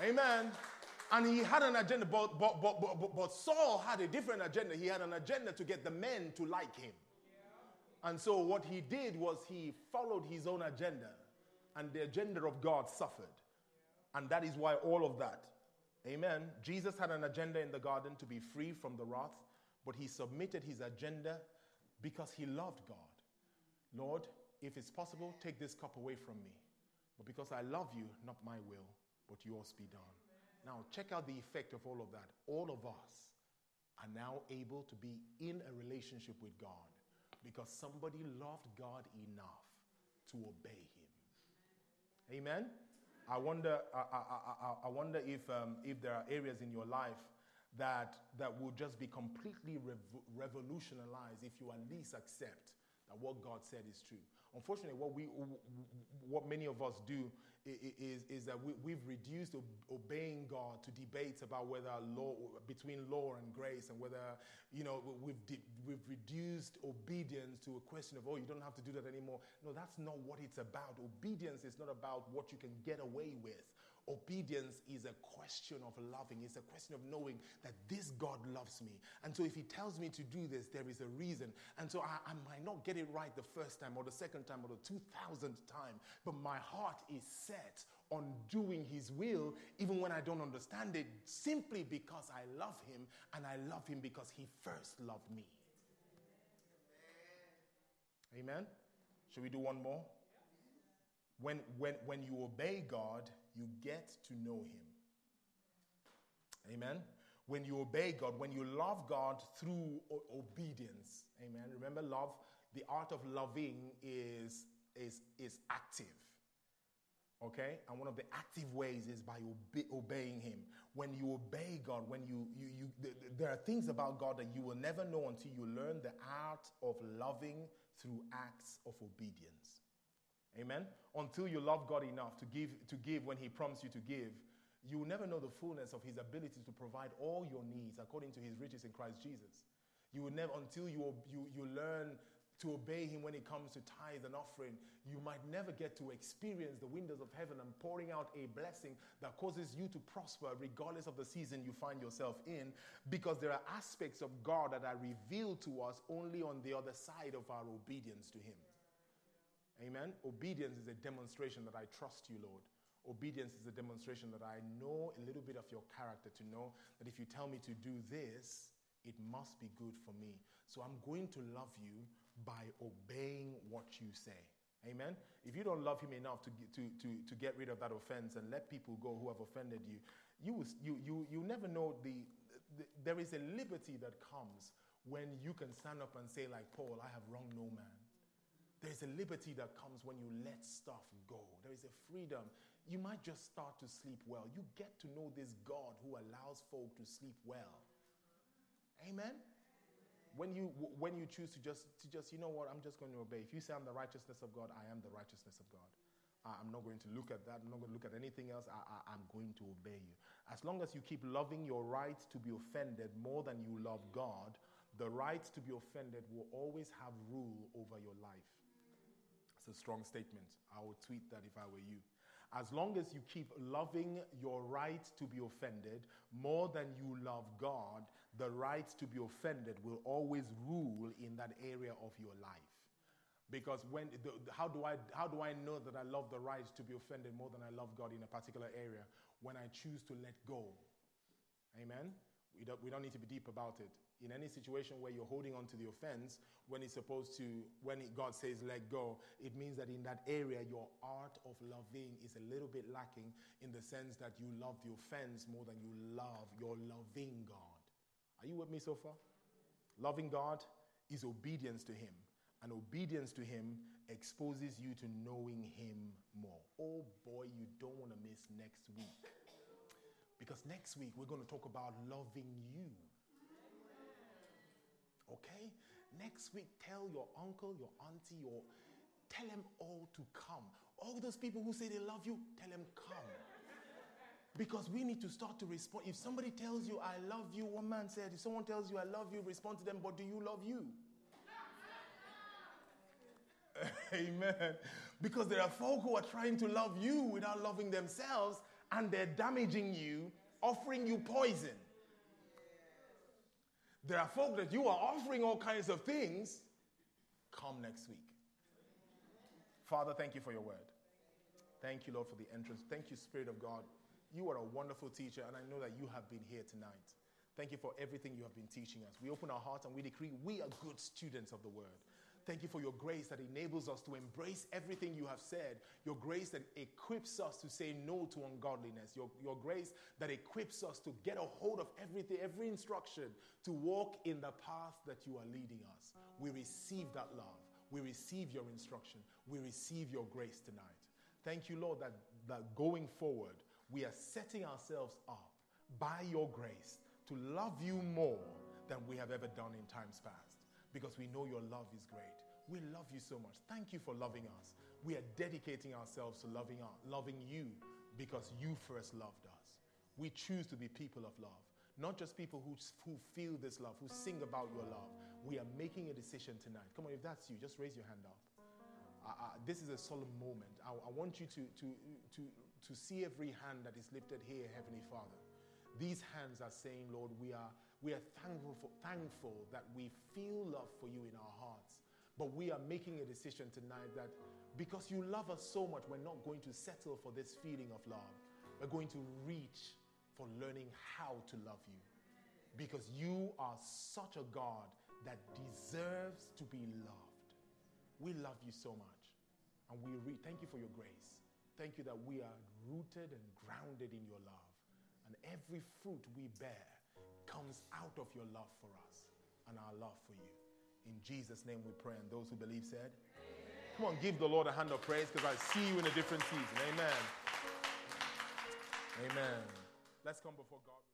Amen. And he had an agenda, but, but, but, but, but Saul had a different agenda. He had an agenda to get the men to like him. And so what he did was he followed his own agenda, and the agenda of God suffered. And that is why all of that. Amen. Jesus had an agenda in the garden to be free from the wrath, but he submitted his agenda because he loved God. Lord, if it's possible, take this cup away from me. But because I love you, not my will, but yours be done. Now, check out the effect of all of that. All of us are now able to be in a relationship with God because somebody loved God enough to obey Him. Amen? I wonder, I, I, I, wonder if, um, if there are areas in your life that, that will just be completely rev- revolutionized if you at least accept that what God said is true. Unfortunately, what, we, what many of us do is, is that we, we've reduced obeying God to debates about whether law, between law and grace, and whether, you know, we've, we've reduced obedience to a question of, oh, you don't have to do that anymore. No, that's not what it's about. Obedience is not about what you can get away with. Obedience is a question of loving. It's a question of knowing that this God loves me. And so if He tells me to do this, there is a reason. And so I, I might not get it right the first time or the second time or the 2000th time, but my heart is set on doing His will, even when I don't understand it, simply because I love Him and I love Him because He first loved me. Amen. Should we do one more? When, when, when you obey God, you get to know Him. Amen. When you obey God, when you love God through o- obedience. Amen. Remember, love, the art of loving is, is, is active. Okay? And one of the active ways is by obe- obeying Him. When you obey God, when you, you, you th- there are things about God that you will never know until you learn the art of loving through acts of obedience. Amen. Until you love God enough to give, to give when He prompts you to give, you will never know the fullness of His ability to provide all your needs according to His riches in Christ Jesus. You will never, until you, you, you learn to obey Him when it comes to tithe and offering, you might never get to experience the windows of heaven and pouring out a blessing that causes you to prosper regardless of the season you find yourself in, because there are aspects of God that are revealed to us only on the other side of our obedience to Him. Amen. Obedience is a demonstration that I trust you, Lord. Obedience is a demonstration that I know a little bit of your character to know that if you tell me to do this, it must be good for me. So I'm going to love you by obeying what you say. Amen. If you don't love him enough to, to, to, to get rid of that offense and let people go who have offended you, you, will, you, you, you never know the, the, there is a liberty that comes when you can stand up and say, like Paul, I have wronged no man. There's a liberty that comes when you let stuff go. There is a freedom. You might just start to sleep well. You get to know this God who allows folk to sleep well. Amen. When you when you choose to just to just you know what I'm just going to obey. If you say I'm the righteousness of God, I am the righteousness of God. I'm not going to look at that. I'm not going to look at anything else. I, am going to obey you. As long as you keep loving your right to be offended more than you love God, the right to be offended will always have rule over your life. It's a strong statement. I would tweet that if I were you. As long as you keep loving your right to be offended more than you love God, the right to be offended will always rule in that area of your life. Because when the, how do I how do I know that I love the right to be offended more than I love God in a particular area? When I choose to let go. Amen. We don't, we don't need to be deep about it in any situation where you're holding on to the offense, when it's supposed to, when it, God says let go, it means that in that area, your art of loving is a little bit lacking in the sense that you love the offense more than you love your loving God. Are you with me so far? Loving God is obedience to Him, and obedience to Him exposes you to knowing Him more. Oh boy, you don't want to miss next week. Because next week we're going to talk about loving you. Okay? Next week, tell your uncle, your auntie, or tell them all to come. All those people who say they love you, tell them come. Because we need to start to respond. If somebody tells you, I love you, one man said, if someone tells you, I love you, respond to them, but do you love you? [laughs] Amen. Because there are folk who are trying to love you without loving themselves, and they're damaging you, offering you poison. There are folk that you are offering all kinds of things. Come next week. Father, thank you for your word. Thank you, Lord, for the entrance. Thank you, Spirit of God. You are a wonderful teacher, and I know that you have been here tonight. Thank you for everything you have been teaching us. We open our hearts and we decree we are good students of the word. Thank you for your grace that enables us to embrace everything you have said. Your grace that equips us to say no to ungodliness. Your, your grace that equips us to get a hold of everything, every instruction, to walk in the path that you are leading us. We receive that love. We receive your instruction. We receive your grace tonight. Thank you, Lord, that, that going forward, we are setting ourselves up by your grace to love you more than we have ever done in times past because we know your love is great. We love you so much. Thank you for loving us. We are dedicating ourselves to loving, our, loving you because you first loved us. We choose to be people of love, not just people who, who feel this love, who sing about your love. We are making a decision tonight. Come on, if that's you, just raise your hand up. Uh, uh, this is a solemn moment. I, I want you to, to, to, to see every hand that is lifted here, Heavenly Father. These hands are saying, Lord, we are, we are thankful, for, thankful that we feel love for you in our hearts. But we are making a decision tonight that because you love us so much, we're not going to settle for this feeling of love. We're going to reach for learning how to love you. Because you are such a God that deserves to be loved. We love you so much. And we re- thank you for your grace. Thank you that we are rooted and grounded in your love. And every fruit we bear comes out of your love for us and our love for you. In Jesus' name we pray. And those who believe said, Amen. Come on, give the Lord a hand of praise because I see you in a different season. Amen. Amen. Let's come before God.